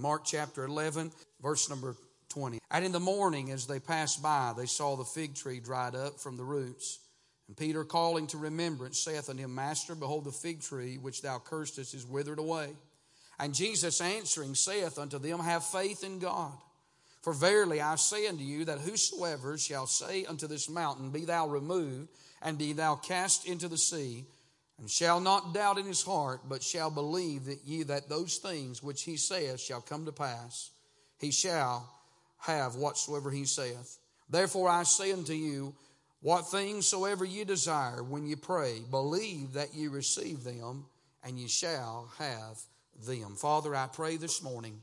Mark chapter 11, verse number 20. And in the morning, as they passed by, they saw the fig tree dried up from the roots. And Peter, calling to remembrance, saith unto him, Master, behold, the fig tree which thou cursedst is withered away. And Jesus answering saith unto them, Have faith in God. For verily I say unto you that whosoever shall say unto this mountain, Be thou removed, and be thou cast into the sea, and shall not doubt in his heart, but shall believe that ye that those things which he saith shall come to pass, he shall have whatsoever he saith. Therefore I say unto you, what things soever ye desire when ye pray, believe that ye receive them, and ye shall have them. Father, I pray this morning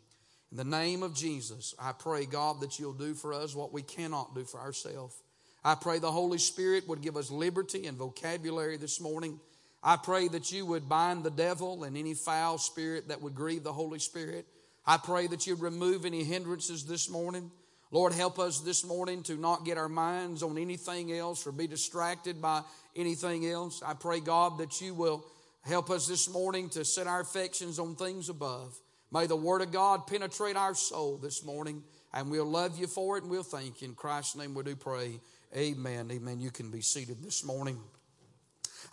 in the name of Jesus, I pray, God, that you'll do for us what we cannot do for ourselves. I pray the Holy Spirit would give us liberty and vocabulary this morning. I pray that you would bind the devil and any foul spirit that would grieve the Holy Spirit. I pray that you'd remove any hindrances this morning. Lord, help us this morning to not get our minds on anything else or be distracted by anything else. I pray, God, that you will help us this morning to set our affections on things above. May the Word of God penetrate our soul this morning, and we'll love you for it and we'll thank you. In Christ's name we do pray. Amen. Amen. You can be seated this morning.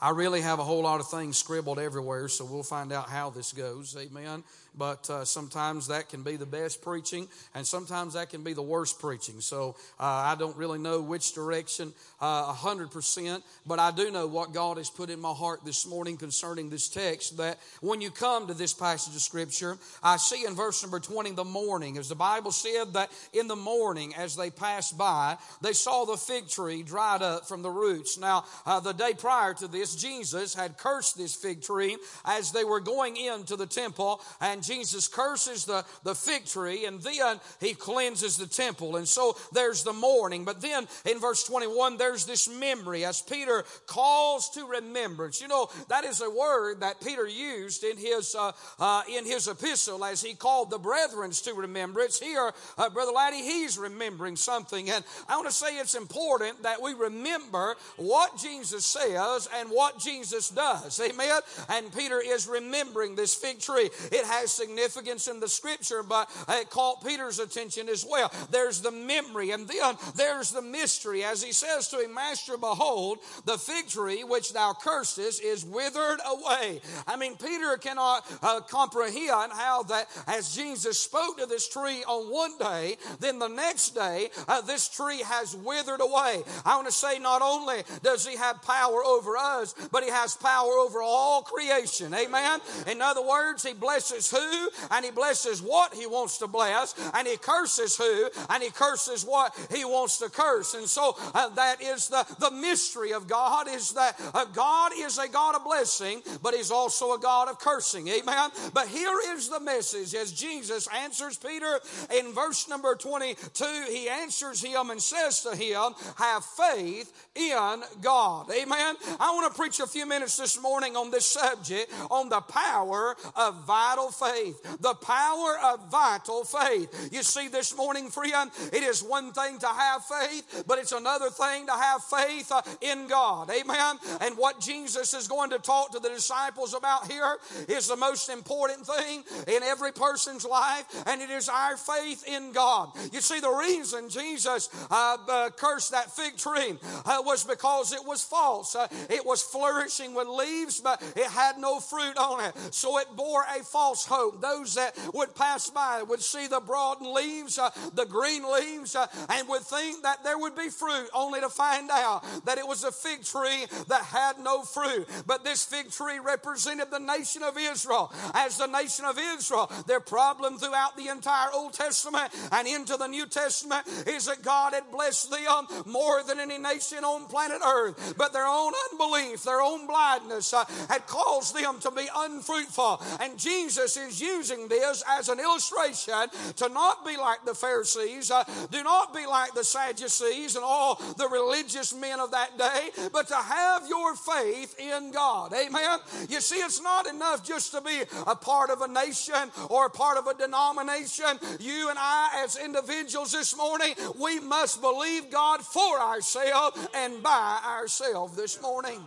I really have a whole lot of things scribbled everywhere, so we'll find out how this goes. Amen but uh, sometimes that can be the best preaching, and sometimes that can be the worst preaching. So uh, I don't really know which direction uh, a hundred percent, but I do know what God has put in my heart this morning concerning this text. That when you come to this passage of Scripture, I see in verse number twenty, the morning, as the Bible said that in the morning, as they passed by, they saw the fig tree dried up from the roots. Now, uh, the day prior to this, Jesus had cursed this fig tree as they were going into the temple and Jesus curses the, the fig tree and then he cleanses the temple. And so there's the morning. But then in verse 21, there's this memory as Peter calls to remembrance. You know, that is a word that Peter used in his, uh, uh, in his epistle as he called the brethren to remembrance. Here, uh, Brother Laddie, he's remembering something. And I want to say it's important that we remember what Jesus says and what Jesus does. Amen. And Peter is remembering this fig tree. It has significance in the scripture, but it caught Peter's attention as well. There's the memory, and then there's the mystery. As he says to him, Master, behold, the fig tree which thou cursedest is withered away. I mean, Peter cannot uh, comprehend how that as Jesus spoke to this tree on one day, then the next day, uh, this tree has withered away. I want to say, not only does he have power over us, but he has power over all creation. Amen. In other words, he blesses who? and he blesses what he wants to bless and he curses who and he curses what he wants to curse. And so uh, that is the, the mystery of God is that uh, God is a God of blessing, but he's also a God of cursing. Amen. But here is the message as Jesus answers Peter in verse number 22. He answers him and says to him, Have faith in God. Amen. I want to preach a few minutes this morning on this subject on the power of vital faith the power of vital faith. You see, this morning, friend, it is one thing to have faith, but it's another thing to have faith uh, in God. Amen. And what Jesus is going to talk to the disciples about here is the most important thing in every person's life, and it is our faith in God. You see, the reason Jesus uh, uh, cursed that fig tree uh, was because it was false. Uh, it was flourishing with leaves, but it had no fruit on it. So it bore a false hope. Those that would pass by would see the broad leaves, uh, the green leaves, uh, and would think that there would be fruit, only to find out that it was a fig tree that had no fruit. But this fig tree represented the nation of Israel. As the nation of Israel, their problem throughout the entire Old Testament and into the New Testament is that God had blessed them more than any nation on planet Earth. But their own unbelief, their own blindness uh, had caused them to be unfruitful. And Jesus is using this as an illustration to not be like the Pharisees, uh, do not be like the Sadducees and all the religious men of that day, but to have your faith in God. Amen. You see, it's not enough just to be a part of a nation or a part of a denomination. You and I, as individuals this morning, we must believe God for ourselves and by ourselves this morning.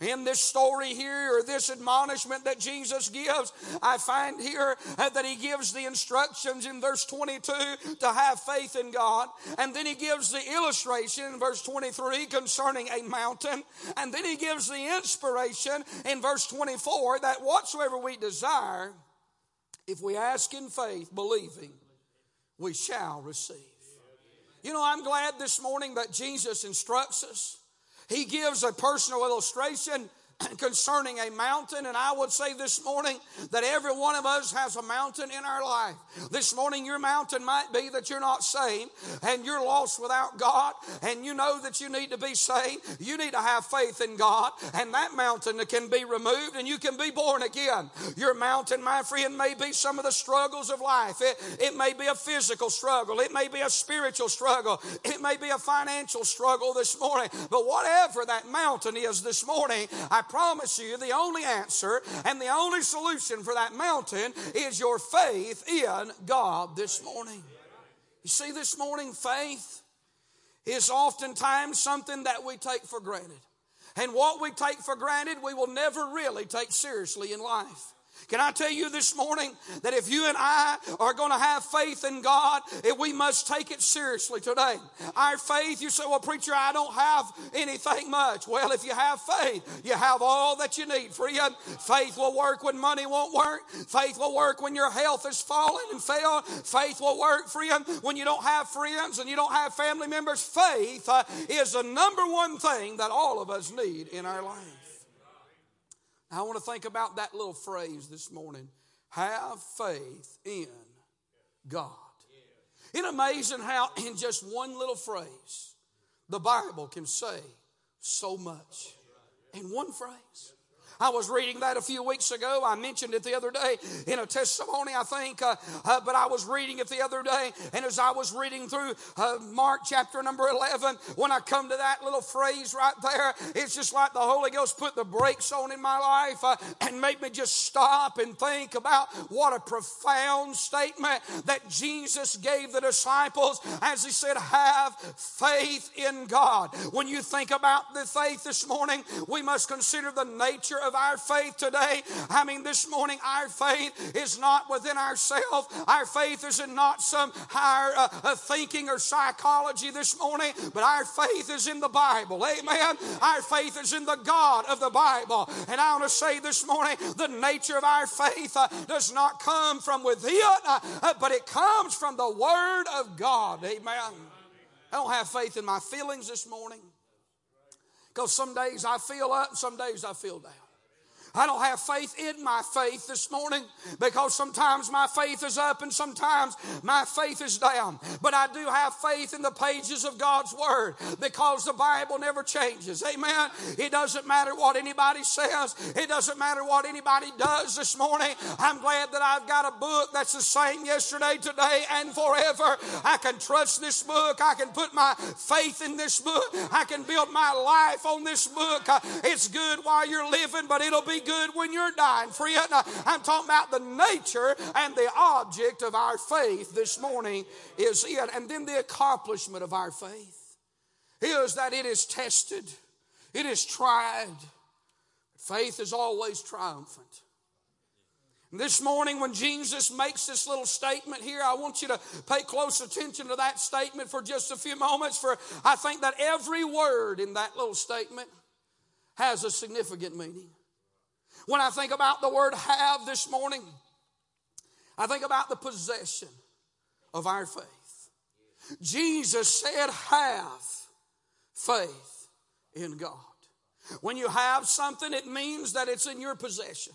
In this story here or this admonishment that Jesus gives, I find here that he gives the instructions in verse 22 to have faith in God. And then he gives the illustration in verse 23 concerning a mountain. And then he gives the inspiration in verse 24 that whatsoever we desire, if we ask in faith, believing, we shall receive. You know, I'm glad this morning that Jesus instructs us. He gives a personal illustration concerning a mountain, and I would say this morning that every one of us has a mountain in our life. This morning, your mountain might be that you're not saved and you're lost without God, and you know that you need to be saved. You need to have faith in God, and that mountain can be removed and you can be born again. Your mountain, my friend, may be some of the struggles of life. It, it may be a physical struggle, it may be a spiritual struggle, it may be a financial struggle this morning, but whatever that mountain is this morning, I promise you the only answer and the only solution for that mountain is your faith in God this morning. You see, this morning, faith is oftentimes something that we take for granted. And what we take for granted, we will never really take seriously in life. Can I tell you this morning that if you and I are going to have faith in God, we must take it seriously today. Our faith, you say, well, preacher, I don't have anything much. Well, if you have faith, you have all that you need, friend. Faith will work when money won't work. Faith will work when your health is falling and failed. Faith will work, friend, when you don't have friends and you don't have family members. Faith uh, is the number one thing that all of us need in our life. I want to think about that little phrase this morning have faith in God. Isn't it amazing how, in just one little phrase, the Bible can say so much in one phrase? I was reading that a few weeks ago. I mentioned it the other day in a testimony, I think, uh, uh, but I was reading it the other day. And as I was reading through uh, Mark chapter number 11, when I come to that little phrase right there, it's just like the Holy Ghost put the brakes on in my life uh, and made me just stop and think about what a profound statement that Jesus gave the disciples as he said, Have faith in God. When you think about the faith this morning, we must consider the nature of of our faith today. I mean, this morning, our faith is not within ourselves. Our faith is in not some higher uh, uh, thinking or psychology this morning, but our faith is in the Bible. Amen. Our faith is in the God of the Bible. And I want to say this morning, the nature of our faith uh, does not come from within, uh, uh but it comes from the Word of God. Amen. I don't have faith in my feelings this morning. Because some days I feel up, some days I feel down. I don't have faith in my faith this morning because sometimes my faith is up and sometimes my faith is down. But I do have faith in the pages of God's Word because the Bible never changes. Amen. It doesn't matter what anybody says, it doesn't matter what anybody does this morning. I'm glad that I've got a book that's the same yesterday, today, and forever. I can trust this book. I can put my faith in this book. I can build my life on this book. Uh, it's good while you're living, but it'll be good when you're dying. Friend, I'm talking about the nature and the object of our faith this morning is it. And then the accomplishment of our faith is that it is tested, it is tried. Faith is always triumphant. This morning, when Jesus makes this little statement here, I want you to pay close attention to that statement for just a few moments. For I think that every word in that little statement has a significant meaning. When I think about the word have this morning, I think about the possession of our faith. Jesus said, have faith in God. When you have something, it means that it's in your possession.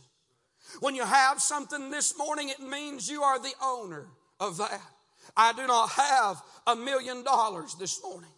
When you have something this morning, it means you are the owner of that. I do not have a million dollars this morning.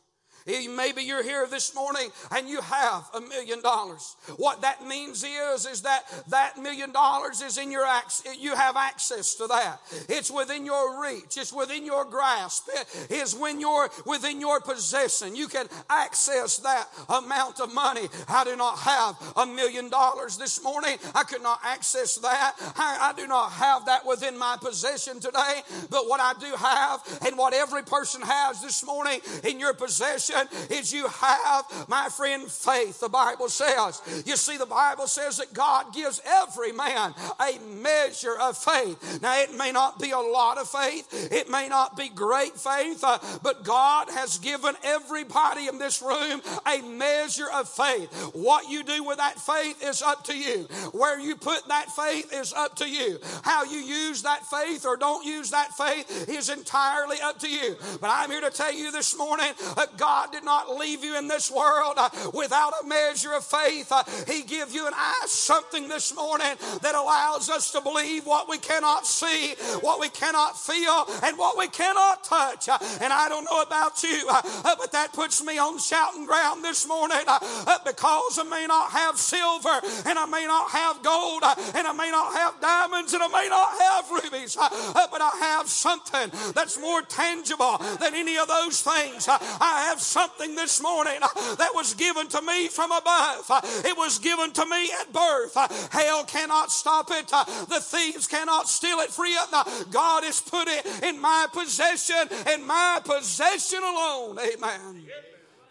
Maybe you're here this morning and you have a million dollars. What that means is, is that that million dollars is in your access. You have access to that. It's within your reach. It's within your grasp. It is when you're within your possession. You can access that amount of money. I do not have a million dollars this morning. I could not access that. I, I do not have that within my possession today. But what I do have and what every person has this morning in your possession possession is you have, my friend, faith, the Bible says. You see, the Bible says that God gives every man a measure of faith. Now, it may not be a lot of faith, it may not be great faith, uh, but God has given everybody in this room a measure of faith. What you do with that faith is up to you. Where you put that faith is up to you. How you use that faith or don't use that faith is entirely up to you. But I'm here to tell you this morning that God did not leave you in this world uh, without a measure of faith. Uh, he give you and I something this morning that allows us to believe what we cannot see, what we cannot feel, and what we cannot touch. Uh, and I don't know about you, uh, uh, but that puts me on shouting ground this morning uh, because I may not have silver and I may not have gold and I may not have diamonds and I may not have rubies, but I have something that's more tangible than any of those things. I have something this morning uh, that was given to me from above. Uh, it was given to me at birth. Uh, hell cannot stop it. The thieves cannot steal it free. God has put it in my possession, in my possession alone. Amen.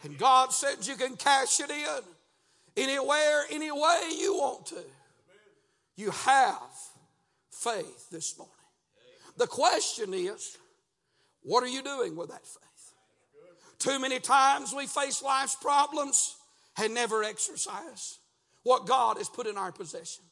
And God said you can cash it in anywhere, any way you want to. You have faith this morning. The question is, what are you doing with that faith? Too many times we face life's problems and never exercise what God has put in our possession.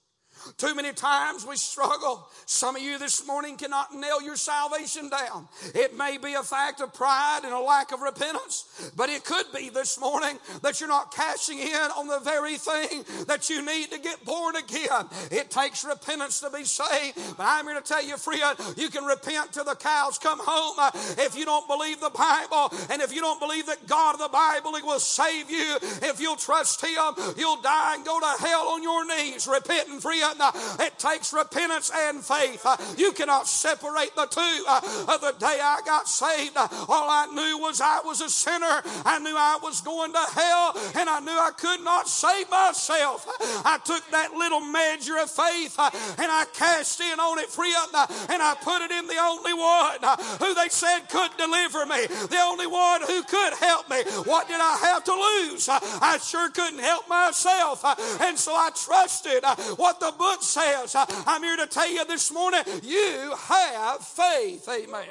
Too many times we struggle. Some of you this morning cannot nail your salvation down. It may be a fact of pride and a lack of repentance, but it could be this morning that you're not cashing in on the very thing that you need to get born again. It takes repentance to be saved, but I'm here to tell you, friend, you can repent till the cows come home. Uh, if you don't believe the Bible and if you don't believe that God of the Bible He will save you, if you'll trust Him, you'll die and go to hell on your knees, repenting, friend. Uh, it takes repentance and faith. Uh, you cannot separate the two. Uh, of the day I got saved, all I knew was I was a sinner. I knew I was going to hell, and I knew I could not save myself. I took that little measure of faith and I cast in on it free up and I put it in the only one who they said could deliver me, the only one who could help me. What did I have to lose? I sure couldn't help myself. And so I trusted what the book says. I'm here to tell you this morning, you have faith. Amen.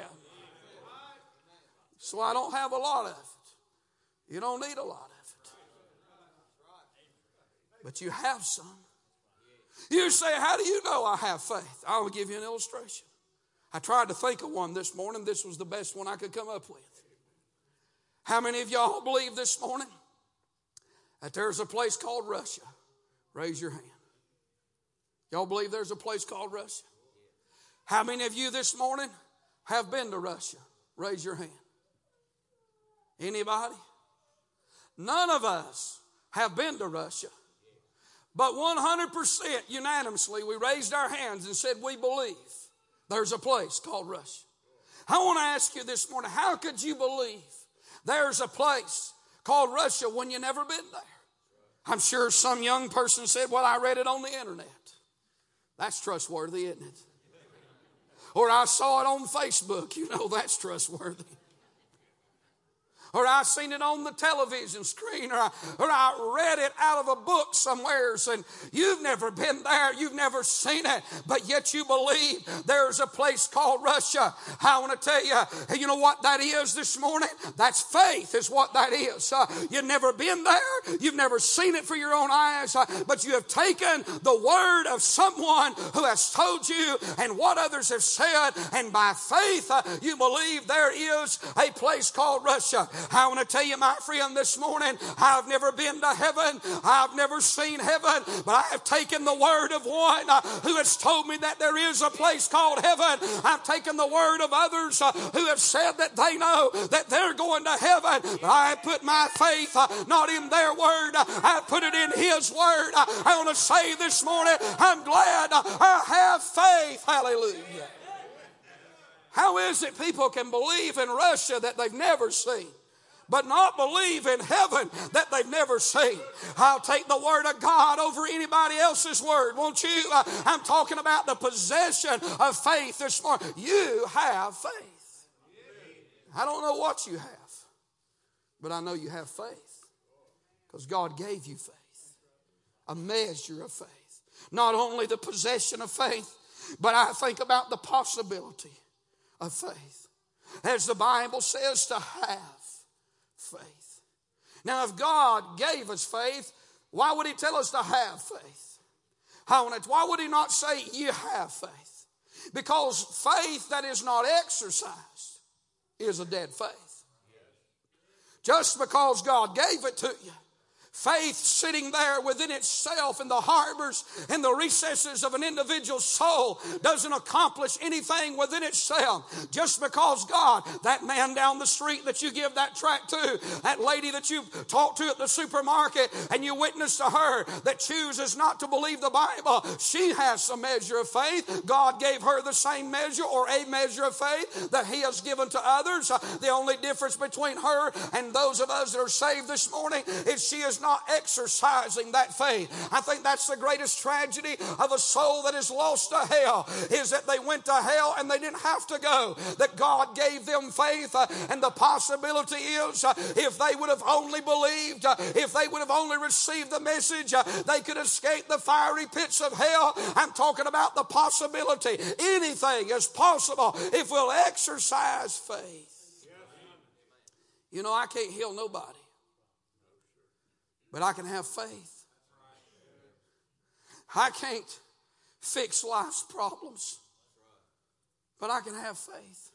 So I don't have a lot of it. You don't need a lot of it. But you have some. You say, How do you know I have faith? I will give you an illustration. I tried to think of one this morning. This was the best one I could come up with. How many of y'all believe this morning that there's a place called Russia? Raise your hand. Y'all believe there's a place called Russia? How many of you this morning have been to Russia? Raise your hand. Anybody? None of us have been to Russia. But 100% unanimously, we raised our hands and said, We believe there's a place called Russia. I want to ask you this morning how could you believe there's a place called Russia when you never been there? I'm sure some young person said, Well, I read it on the internet. That's trustworthy, isn't it? Or I saw it on Facebook. You know that's trustworthy or I seen it on the television screen, or I, or I read it out of a book somewheres, and you've never been there, you've never seen it, but yet you believe there's a place called Russia. I want to tell you, you know what that is this morning? That's faith, is what that is. Uh, you've never been there, you've never seen it for your own eyes, uh, but you have taken the word of someone who has told you and what others have said, and by faith uh, you believe there is a place called Russia. I want to tell you, my friend, this morning, I've never been to heaven. I've never seen heaven, but I have taken the word of one uh, who has told me that there is a place called heaven. I've taken the word of others uh, who have said that they know that they're going to heaven. But I put my faith uh, not in their word, I put it in His word. I want to say this morning, I'm glad I have faith. Hallelujah. How is it people can believe in Russia that they've never seen? But not believe in heaven that they've never seen. I'll take the word of God over anybody else's word, won't you? I'm talking about the possession of faith this morning. You have faith. I don't know what you have, But I know you have faith because God gave you faith, a measure of faith. Not only the possession of faith, but I think about the possibility of faith. As the Bible says, to have faith. Now, if God gave us faith, why would He tell us to have faith? Why would He not say, You have faith? Because faith that is not exercised is a dead faith. Just because God gave it to you Faith sitting there within itself in the harbors and the recesses of an individual soul doesn't accomplish anything within itself. Just because God, that man down the street that you give that tract to, that lady that you talked to at the supermarket and you witness to her that chooses not to believe the Bible, she has some measure of faith. God gave her the same measure or a measure of faith that He has given to others. The only difference between her and those of us that are saved this morning is she is not exercising that faith. I think that's the greatest tragedy of a soul that is lost to hell is that they went to hell and they didn't have to go. That God gave them faith uh, and the possibility is uh, if they would have only believed, uh, if they would have only received the message, uh, they could escape the fiery pits of hell. I'm talking about the possibility. Anything is possible if we'll exercise faith. You know, I can't heal nobody. But I can have faith. I can't fix life's problems, but I can have faith.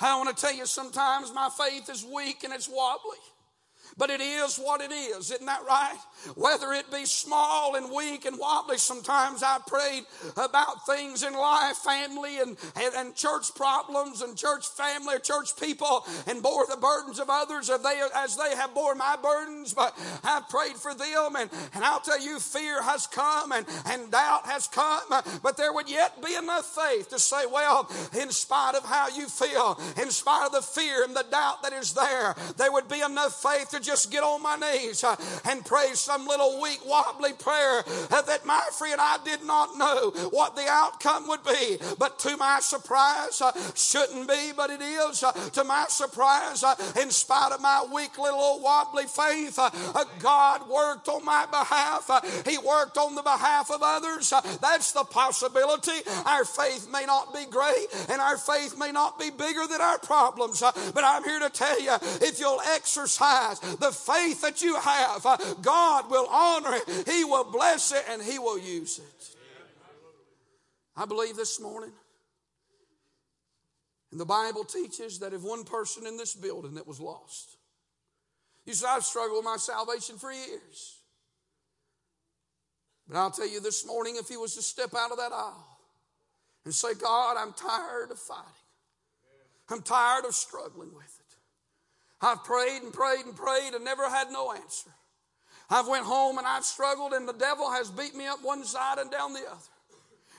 I want to tell you sometimes my faith is weak and it's wobbly. But it is what it is, isn't that right? Whether it be small and weak and wobbly, sometimes I prayed about things in life, family and, and, and church problems and church family, or church people, and bore the burdens of others as they, as they have bore my burdens. But I prayed for them, and, and I'll tell you, fear has come and, and doubt has come, but there would yet be enough faith to say, well, in spite of how you feel, in spite of the fear and the doubt that is there, there would be enough faith to just get on my knees uh, and pray some little weak, wobbly prayer uh, that my friend I did not know what the outcome would be. But to my surprise, uh, shouldn't be, but it is. Uh, to my surprise, uh, in spite of my weak little old wobbly faith, uh, God worked on my behalf. He worked on the behalf of others. That's the possibility. Our faith may not be great and our faith may not be bigger than our problems, but I'm here to tell you if you'll exercise the faith that you have, uh, God will honor it, He will bless it, and He will use it. I believe this morning, and the Bible teaches that if one person in this building that was lost, you say, I've struggled with my salvation for years. But I'll tell you this morning, if he was to step out of that aisle and say, God, I'm tired of fighting, I'm tired of struggling with it. I've prayed and prayed and prayed and never had no answer. I've went home and I've struggled and the devil has beat me up one side and down the other.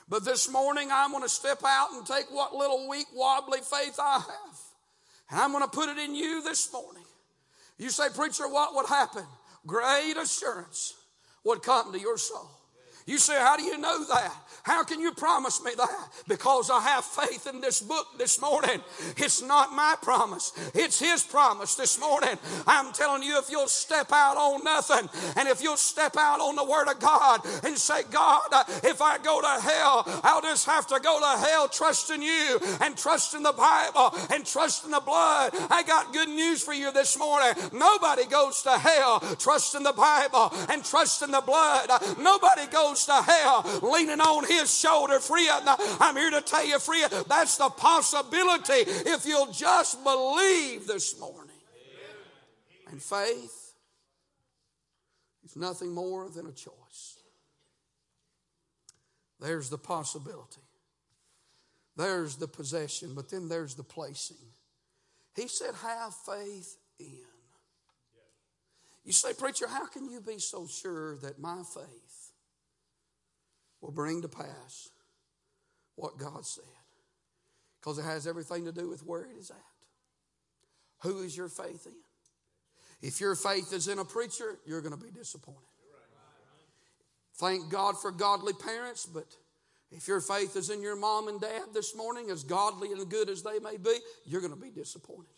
But this morning I'm going to step out and take what little weak wobbly faith I have. And I'm going to put it in you this morning. You say, preacher, what would happen? Great assurance would come to your soul. You say, how do you know that? How can you promise me that? Because I have faith in this book this morning. It's not my promise, it's His promise this morning. I'm telling you, if you'll step out on nothing and if you'll step out on the Word of God and say, God, if I go to hell, I'll just have to go to hell trusting you and trusting the Bible and trusting the blood. I got good news for you this morning. Nobody goes to hell trusting the Bible and trusting the blood. Nobody goes to hell leaning on His his shoulder, friend. I'm here to tell you, friend, that's the possibility if you'll just believe this morning. And faith is nothing more than a choice. There's the possibility. There's the possession, but then there's the placing. He said, Have faith in. You say, Preacher, how can you be so sure that my faith will bring to pass what God said. Because it has everything to do with where it is at. Who is your faith in? If your faith is in a preacher, you're going to be disappointed. Thank God for godly parents, but if your faith is in your mom and dad this morning, as godly and good as they may be, you're going to be disappointed.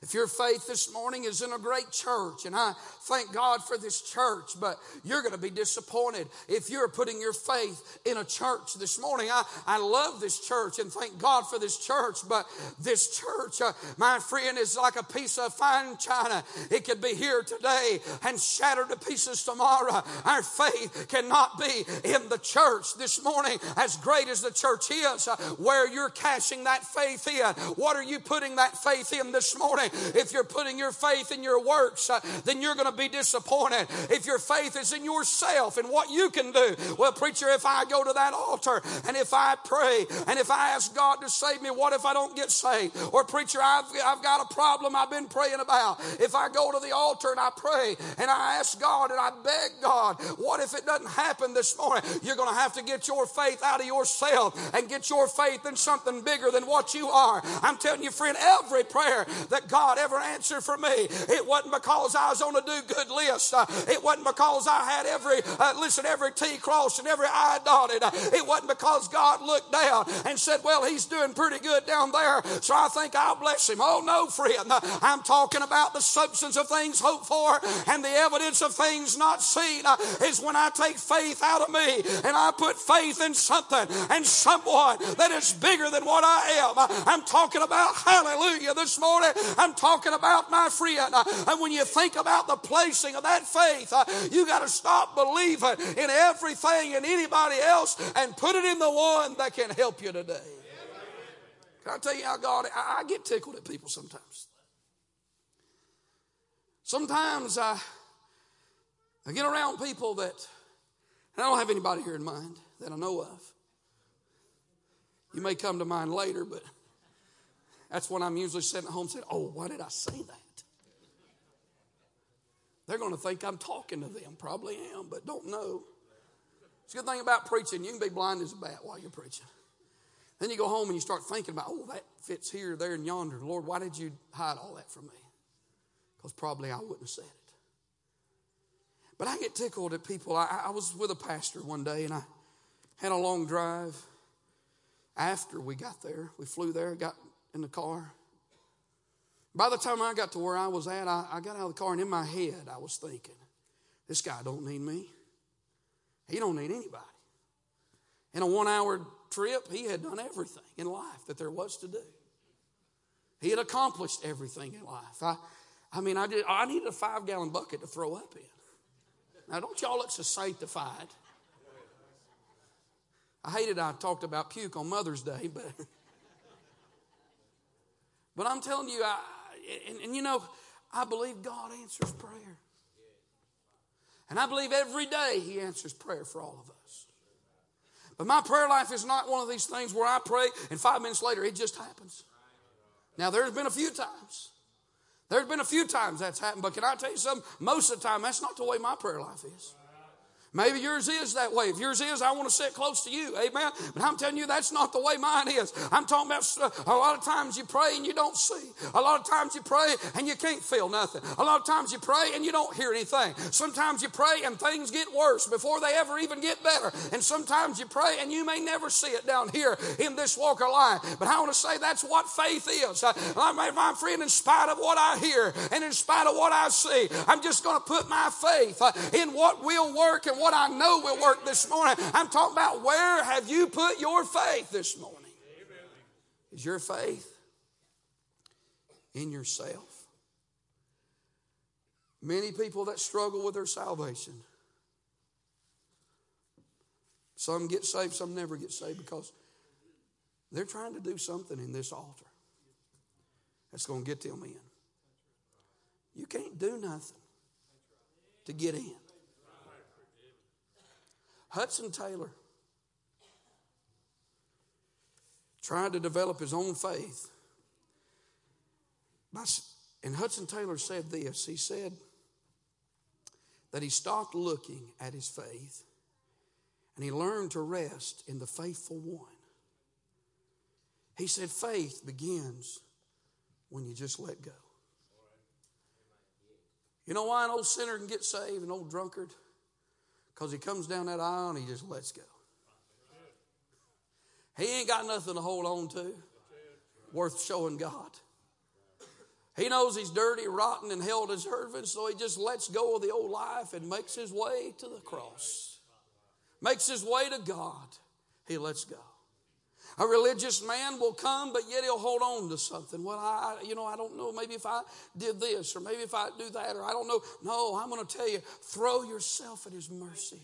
If your faith this morning is in a great church, and I thank God for this church, but you're going to be disappointed if you're putting your faith in a church this morning. I, I love this church and thank God for this church, but this church, uh, my friend, is like a piece of fine china. It could be here today and shattered to pieces tomorrow. Our faith cannot be in the church this morning, as great as the church is, uh, where you're cashing that faith in. What are you putting that faith in this morning? If you're putting your faith in your works, uh, then you're going to be disappointed. If your faith is in yourself and what you can do, well, preacher, if I go to that altar and if I pray and if I ask God to save me, what if I don't get saved? Or, preacher, I've, I've got a problem I've been praying about. If I go to the altar and I pray and I ask God and I beg God, what if it doesn't happen this morning? You're going to have to get your faith out of yourself and get your faith in something bigger than what you are. I'm telling you, friend, every prayer that God God ever answered for me. It wasn't because I was on a do good list. Uh, it wasn't because I had every, uh, listen, every T crossed and every I dotted. Uh, it wasn't because God looked down and said, well, he's doing pretty good down there, so I think I'll bless him. Oh, no, friend. Uh, I'm talking about the substance of things hoped for and the evidence of things not seen is when I take faith out of me and I put faith in something and someone that is bigger than what I am. I'm talking about hallelujah this morning. I'm talking about, my friend. Uh, and when you think about the placing of that faith, uh, you got to stop believing in everything and anybody else and put it in the one that can help you today. Can I tell you how God, I, get tickled at people sometimes. Sometimes I, I get around people that, and I don't have anybody here in mind that I know of. You may come to mind later, but that's when I'm usually sitting at home saying, Oh, why did I say that? They're going to think I'm talking to them. Probably am, but don't know. It's a good thing about preaching. You can be blind as a bat while you're preaching. Then you go home and you start thinking about, oh, that fits here, there, and yonder. Lord, why did you hide all that from me? Because probably I wouldn't have said it. But I get tickled at people. I, I was with a pastor one day and I had a long drive. After we got there, we flew there, got in the car. By the time I got to where I was at, I, I got out of the car and in my head I was thinking, this guy don't need me. He don't need anybody. In a one hour trip, he had done everything in life that there was to do. He had accomplished everything in life. I, I mean, I, did, I needed a five gallon bucket to throw up in. Now, don't y'all look so sanctified. I hated I talked about puke on Mother's Day, but But I'm telling you, I, and, and you know, I believe God answers prayer. And I believe every day He answers prayer for all of us. But my prayer life is not one of these things where I pray and five minutes later it just happens. Now, there's been a few times. There's been a few times that's happened, but can I tell you something? Most of the time, that's not the way my prayer life is. Maybe yours is that way. If yours is, I want to sit close to you. Amen. But I'm telling you, that's not the way mine is. I'm talking about a lot of times you pray and you don't see. A lot of times you pray and you can't feel nothing. A lot of times you pray and you don't hear anything. Sometimes you pray and things get worse before they ever even get better. And sometimes you pray and you may never see it down here in this walk of life. But I want to say that's what faith is. Uh, my friend, in spite of what I hear and in spite of what I see, I'm just going to put my faith uh, in what will work and what I know will work this morning. I'm talking about where have you put your faith this morning? Is your faith in yourself? Many people that struggle with their salvation. Some get saved, some never get saved because they're trying to do something in this altar that's going to get them in. You can't do nothing to get in. Hudson Taylor tried to develop his own faith. And Hudson Taylor said this he said that he stopped looking at his faith and he learned to rest in the faithful one. He said, faith begins when you just let go. You know why an old sinner can get saved, an old drunkard? Because he comes down that aisle and he just lets go. He ain't got nothing to hold on to worth showing God. He knows he's dirty, rotten, and hell deserving, so he just lets go of the old life and makes his way to the cross. Makes his way to God. He lets go. A religious man will come, but yet he'll hold on to something. Well, I, you know, I don't know. Maybe if I did this, or maybe if I do that, or I don't know. No, I'm going to tell you, throw yourself at his mercy.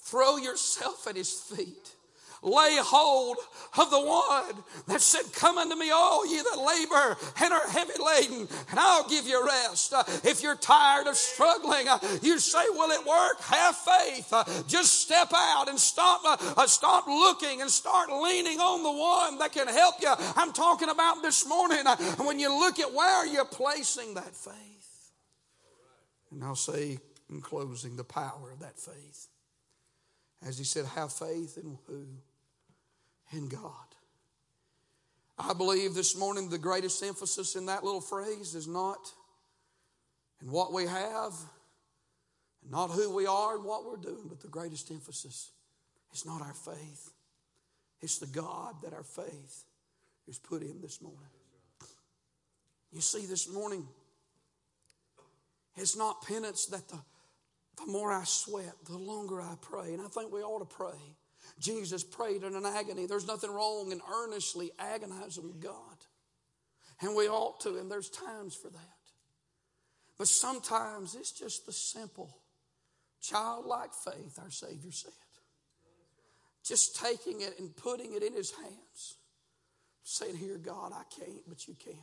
Throw yourself at his feet lay hold of the one that said, Come unto me, all ye that labor and are heavy laden, and I'll give you rest. Uh, if you're tired of struggling, uh, you say, Will it work? Have faith. Uh, just step out and stop, stop looking and start leaning on the one that can help you. I'm talking about this morning when you look at where you're placing that faith. And I'll say in closing the power of that faith. As he said, have faith in who? In God. I believe this morning the greatest emphasis in that little phrase is not in what we have, and not who we are and what we're doing, but the greatest emphasis is not our faith. It's the God that our faith is put in this morning. You see, this morning, it's not penance that the, the more I sweat, the longer I pray. And I think we ought to pray. Jesus prayed in an agony. There's nothing wrong in earnestly agonizing with God. And we ought to, and there's times for that. But sometimes it's just the simple, childlike faith, our Savior said. Just taking it and putting it in His hands. Saying, Here, God, I can't, but you can.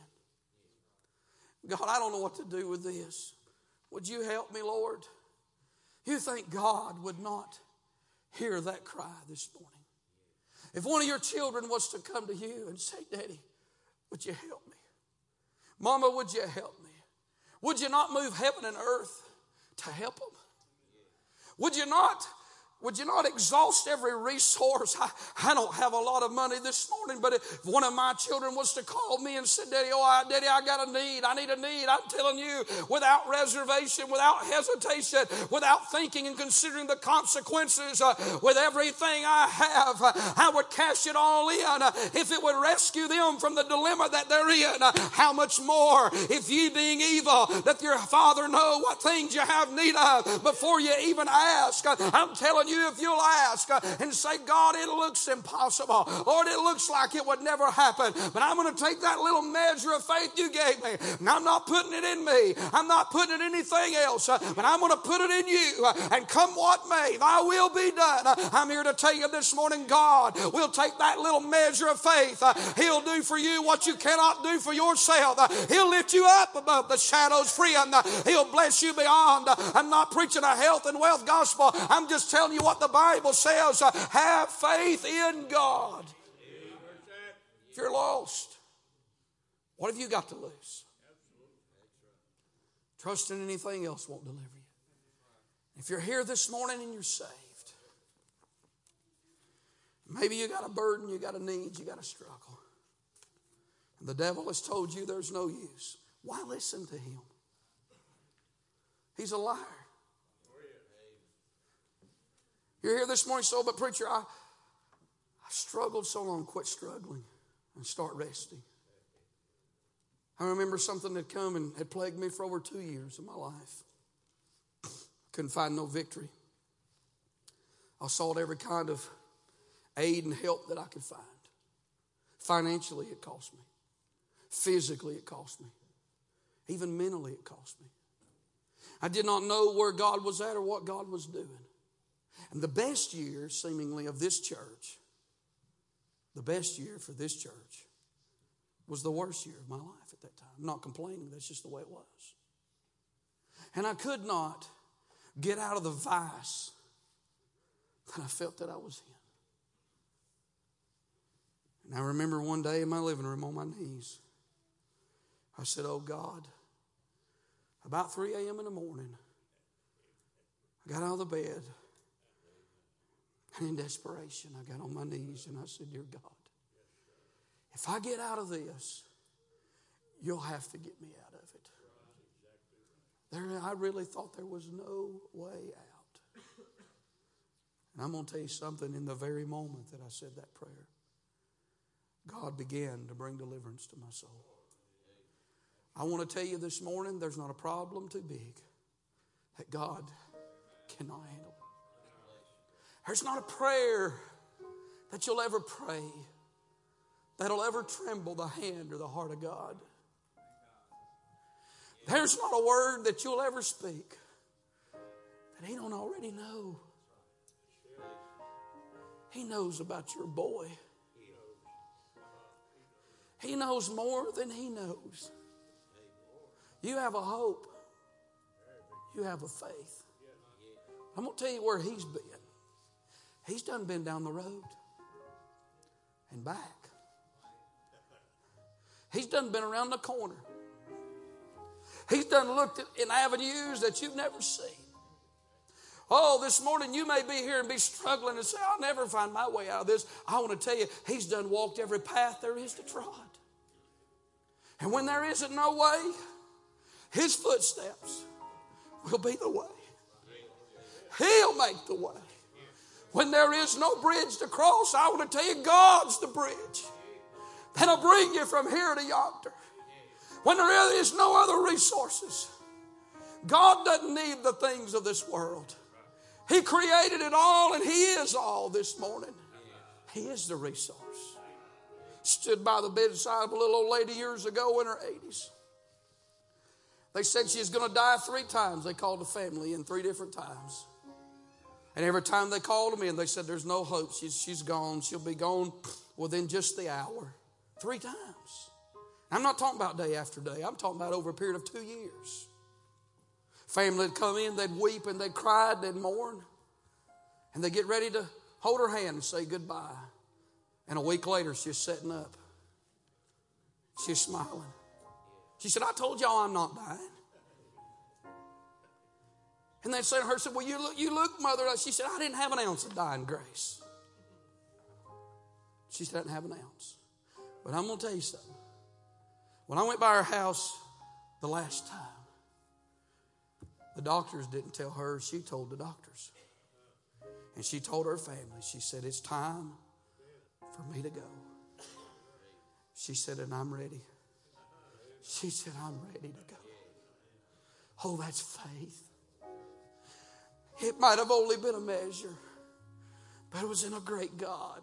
God, I don't know what to do with this. Would you help me, Lord? You think God would not hear that cry this morning. If one of your children was to come to you and say, Daddy, would you help me? Mama, would you help me? Would you not move heaven and earth to help them? Would you not would you not exhaust every resource? I, I don't have a lot of money this morning, but if one of my children was to call me and said, Daddy, oh, I, Daddy, I got a need. I need a need. I'm telling you, without reservation, without hesitation, without thinking and considering the consequences, uh, with everything I have, uh, I would cash it all in. Uh, if it would rescue them from the dilemma that they're in, uh, how much more if you being evil, that your Father know what things you have need of before you even ask. Uh, I'm telling telling you, if you'll ask uh, and say, God, it looks impossible. Lord, it looks like it would never happen. But I'm going to take that little measure of faith you gave me, and I'm not putting it in me. I'm not putting it in anything else, uh, but I'm going to put it in you. Uh, and come what may, thy will be done. I'm here to tell you this morning, God will take that little measure of faith. He'll do for you what you cannot do for yourself. He'll lift you up above the shadows free, and He'll bless you beyond. I'm not preaching a health and wealth gospel. I'm just telling you you what the Bible says uh, have faith in God. If you're lost, what have you got to lose? Trusting anything else won't deliver you. If you're here this morning and you're saved, maybe you got a burden, you got a need, you got a struggle. And the devil has told you there's no use. Why listen to him? He's a liar. You're here this morning, so, but preacher, I, I struggled so long, quit struggling and start resting. I remember something that come and had plagued me for over two years of my life. Couldn't find no victory. I sought every kind of aid and help that I could find. Financially, it cost me. Physically, it cost me. Even mentally, it cost me. I did not know where God was at or what God was doing. And the best year, seemingly, of this church, the best year for this church, was the worst year of my life at that time. I'm not complaining, that's just the way it was. And I could not get out of the vice that I felt that I was in. And I remember one day in my living room on my knees, I said, Oh God, about 3 a.m. in the morning, I got out of the bed. And in desperation, I got on my knees and I said, Dear God, if I get out of this, you'll have to get me out of it. There, I really thought there was no way out. And I'm going to tell you something in the very moment that I said that prayer, God began to bring deliverance to my soul. I want to tell you this morning there's not a problem too big that God cannot handle. There's not a prayer that you'll ever pray that'll ever tremble the hand or the heart of God. There's not a word that you'll ever speak that He don't already know. He knows about your boy. He knows more than He knows. You have a hope. You have a faith. I'm going to tell you where He's been. He's done been down the road and back. He's done been around the corner. He's done looked at, in avenues that you've never seen. Oh, this morning you may be here and be struggling and say, I'll never find my way out of this. I want to tell you, He's done walked every path there is to trod. And when there isn't no way, His footsteps will be the way. He'll make the way. When there is no bridge to cross, I want to tell you, God's the bridge that'll bring you from here to yonder. When there is no other resources, God doesn't need the things of this world. He created it all and He is all this morning. He is the resource. Stood by the bedside of a little old lady years ago in her 80s. They said she was going to die three times. They called the family in three different times. And every time they called me and they said, There's no hope. She's, she's gone. She'll be gone within just the hour. Three times. I'm not talking about day after day, I'm talking about over a period of two years. Family would come in, they'd weep and they'd cry, and they'd mourn, and they'd get ready to hold her hand and say goodbye. And a week later, she's sitting up. She's smiling. She said, I told y'all I'm not dying. And they said to her, said, Well, you look, you look, mother. She said, I didn't have an ounce of dying grace. She said, I didn't have an ounce. But I'm going to tell you something. When I went by her house the last time, the doctors didn't tell her, she told the doctors. And she told her family, she said, It's time for me to go. She said, And I'm ready. She said, I'm ready to go. Oh, that's faith. It might have only been a measure, but it was in a great God.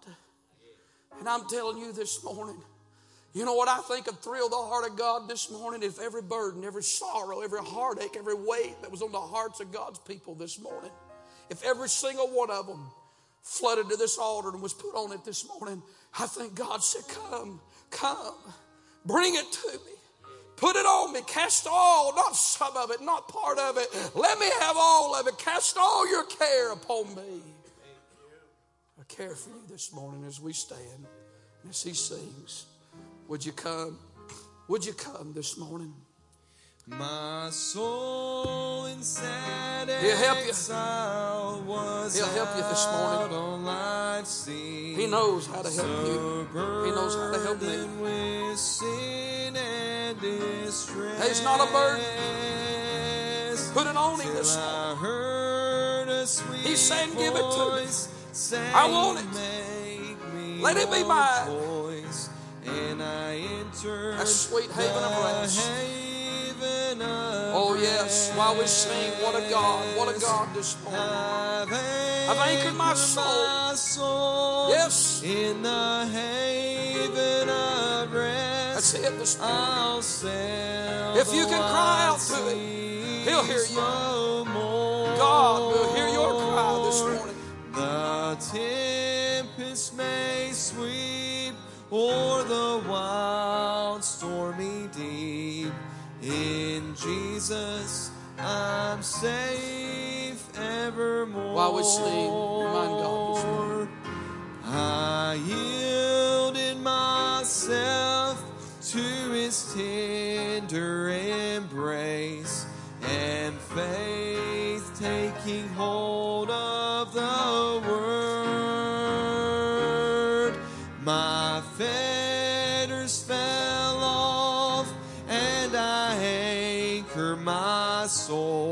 And I'm telling you this morning, you know what I think of thrill the heart of God this morning? If every burden, every sorrow, every heartache, every weight that was on the hearts of God's people this morning, if every single one of them flooded to this altar and was put on it this morning, I think God said, Come, come, bring it to me. Put it on me. Cast all, not some of it, not part of it. Let me have all of it. Cast all your care upon me. I care for you this morning as we stand and as he sings. Would you come? Would you come this morning? My soul in sad He'll help you. He'll help you this morning. out on life's sea. He knows how to help you. He knows how to help me. burdened with sin and distress. Not a burden. Put it on him this morning. a He's saying, "Give it to me. I want it. Make me Let it be mine." voice. And I entered That sweet haven of rest. Oh, yes. While we sing, what a God, what a. God this morning. I've anchored my soul. Yes. in the haven of rest. That's it this morning. If you can cry out to Him, He'll hear you. God will hear your cry this morning. The tempest may sweep o'er the wild Jesus, I'm safe evermore. While we sing, remind God. I soul.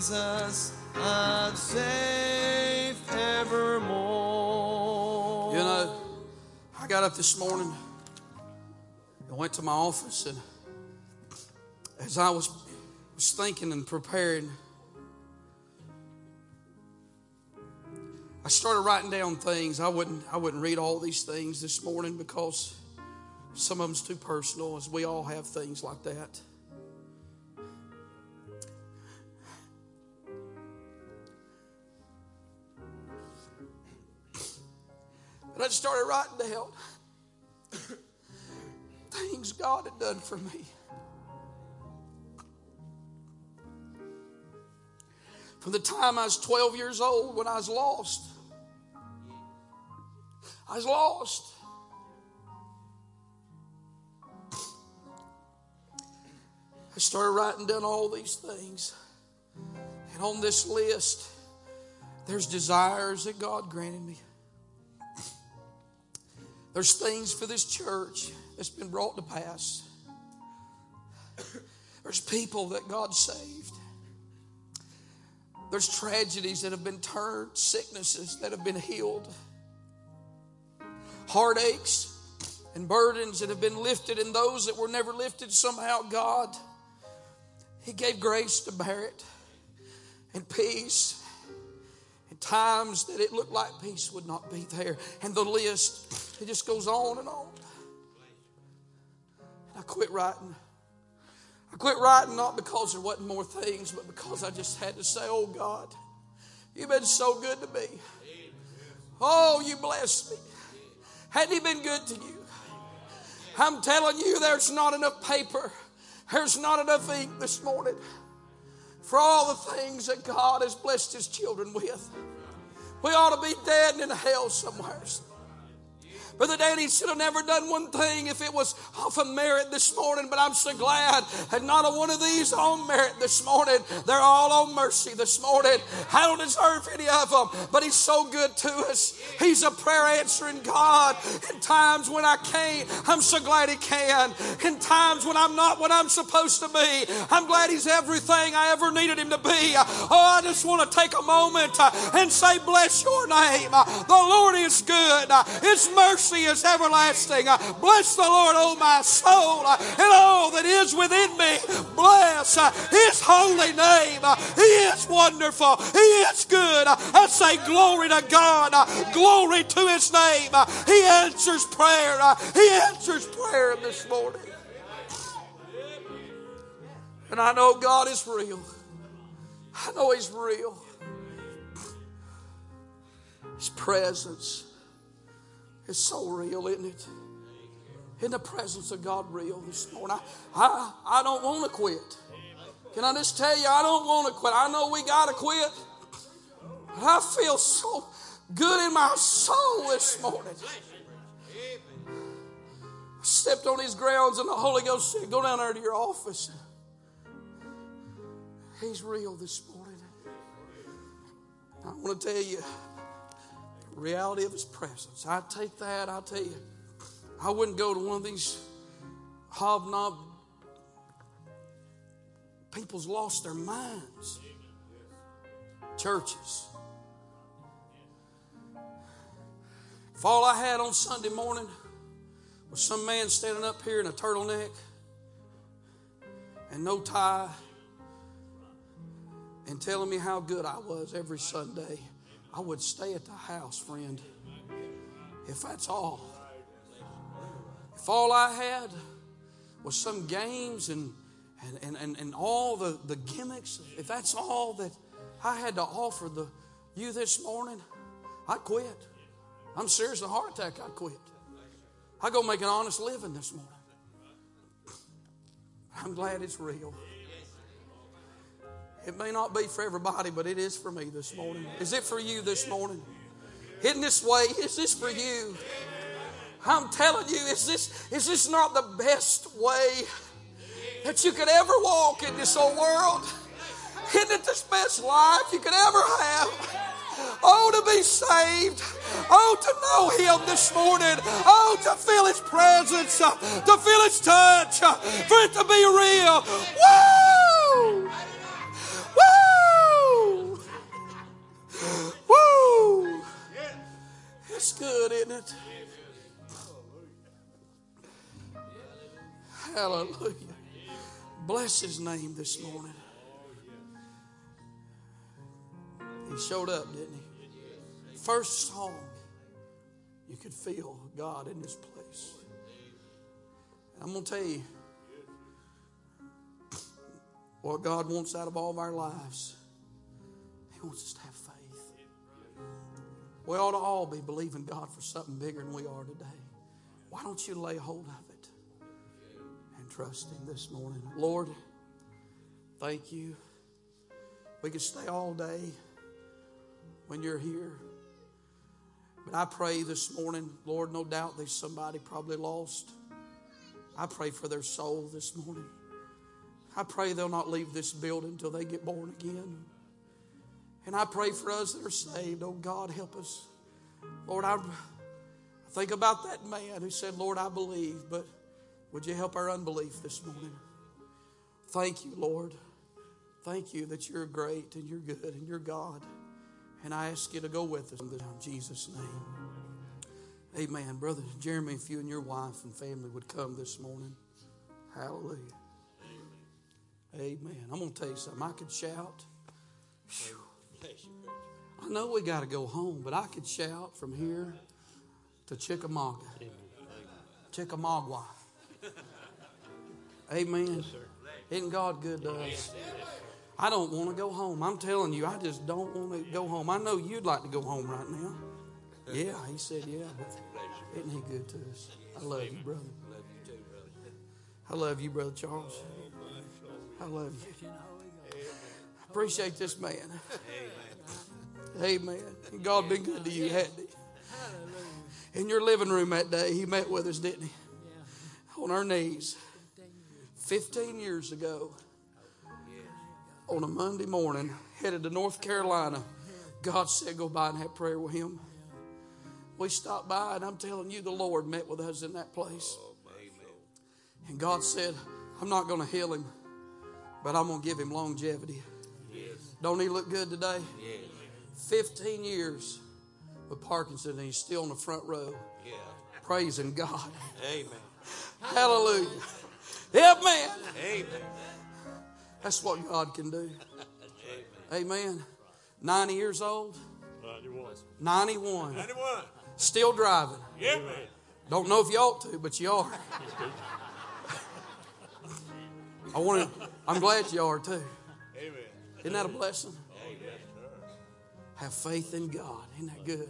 Jesus, I'm safe evermore. You know, I got up this morning and went to my office, and as I was, was thinking and preparing, I started writing down things. I wouldn't I wouldn't read all these things this morning because some of them's too personal, as we all have things like that. But I started writing down things God had done for me. From the time I was 12 years old when I was lost, I was lost. I started writing down all these things. And on this list, there's desires that God granted me. There's things for this church that's been brought to pass. There's people that God saved. There's tragedies that have been turned, sicknesses that have been healed, heartaches and burdens that have been lifted, and those that were never lifted somehow, God, He gave grace to bear it and peace. And times that it looked like peace would not be there. And the list, it just goes on and on. And I quit writing. I quit writing not because there wasn't more things, but because I just had to say, Oh God, you've been so good to me. Oh, you blessed me. Hadn't He been good to you? I'm telling you, there's not enough paper, there's not enough ink this morning for all the things that God has blessed His children with. We ought to be dead in hell somewhere. Brother Danny should have never done one thing if it was off of merit this morning, but I'm so glad that not a one of these on merit this morning. They're all on mercy this morning. I don't deserve any of them, but He's so good to us. He's a prayer answering God. In times when I can't, I'm so glad He can. In times when I'm not what I'm supposed to be, I'm glad He's everything I ever needed Him to be. Oh, I just want to take a moment uh, and say, Bless your name. The Lord is good. His mercy is everlasting. Uh, bless the Lord, oh my soul, uh, and all that is within me. Bless uh, His holy name. He is wonderful. He is good. I say glory to God. Glory to His name. He answers prayer. He answers prayer this morning. And I know God is real. I know He's real. His presence is so real, isn't it? In the presence of God, real this morning. I, I, I don't want to quit. Can I just tell you, I don't want to quit. I know we got to quit. But I feel so good in my soul this morning. I stepped on these grounds and the Holy Ghost said, Go down there to your office. He's real this morning. I want to tell you reality of His presence. I take that, I tell you. I wouldn't go to one of these hobnob people's lost their minds. Churches. If all I had on Sunday morning was some man standing up here in a turtleneck and no tie and telling me how good I was every Sunday, I would stay at the house, friend. If that's all. If all I had was some games and and, and, and, all the, the gimmicks, if that's all that I had to offer the you this morning, I'd quit. I'm serious, a heart attack, I'd quit. I go make an honest living this morning. I'm glad it's real. It may not be for everybody, but it is for me this morning. Is it for you this morning? Isn't this way? Is this for you? I'm telling you, is this, is this not the best way that you could ever walk in this old world? Isn't it the best life you could ever have? Oh, to be saved. Oh, to know Him this morning. Oh, to feel His presence, to feel His touch, for it to be real. Woo! It's good, isn't it? Hallelujah. Bless His name this morning. He showed up, didn't he? First song, you could feel God in this place. I'm going to tell you what God wants out of all of our lives. He wants us to have faith. We ought to all be believing God for something bigger than we are today. Why don't you lay hold of it and trust Him this morning? Lord, thank you. We could stay all day when you're here. But I pray this morning, Lord, no doubt there's somebody probably lost. I pray for their soul this morning. I pray they'll not leave this building until they get born again. And I pray for us that are saved. Oh God, help us. Lord, I think about that man who said, Lord, I believe, but would you help our unbelief this morning? Thank you, Lord. Thank you that you're great and you're good and you're God. And I ask you to go with us in Jesus' name. Amen. Brother Jeremy, if you and your wife and family would come this morning. Hallelujah. Amen. I'm going to tell you something. I could shout. Whew. I know we got to go home, but I could shout from here to Chickamauga. Chickamauga. Amen. Isn't God good to us? I don't want to go home. I'm telling you, I just don't want to go home. I know you'd like to go home right now. Yeah, he said, yeah. Isn't he good to us? I love you, brother. I love you, brother Charles. I love you. Appreciate this man. Amen. God been good to you, hadn't he? In your living room that day, he met with us, didn't he? On our knees. 15 years ago on a Monday morning, headed to North Carolina. God said, Go by and have prayer with him. We stopped by, and I'm telling you, the Lord met with us in that place. Oh, and God said, I'm not going to heal him, but I'm going to give him longevity. Don't he look good today? Yeah. 15 years with Parkinson, and he's still in the front row. Yeah. Praising God. Amen. Hallelujah. Amen. Amen. That's what God can do. Amen. 90 years old. 91. 91. 91. Still driving. Yeah, man. Don't know if you ought to, but you are. I want to, I'm glad you are too. Amen. Isn't that a blessing? Have faith in God. Isn't that good?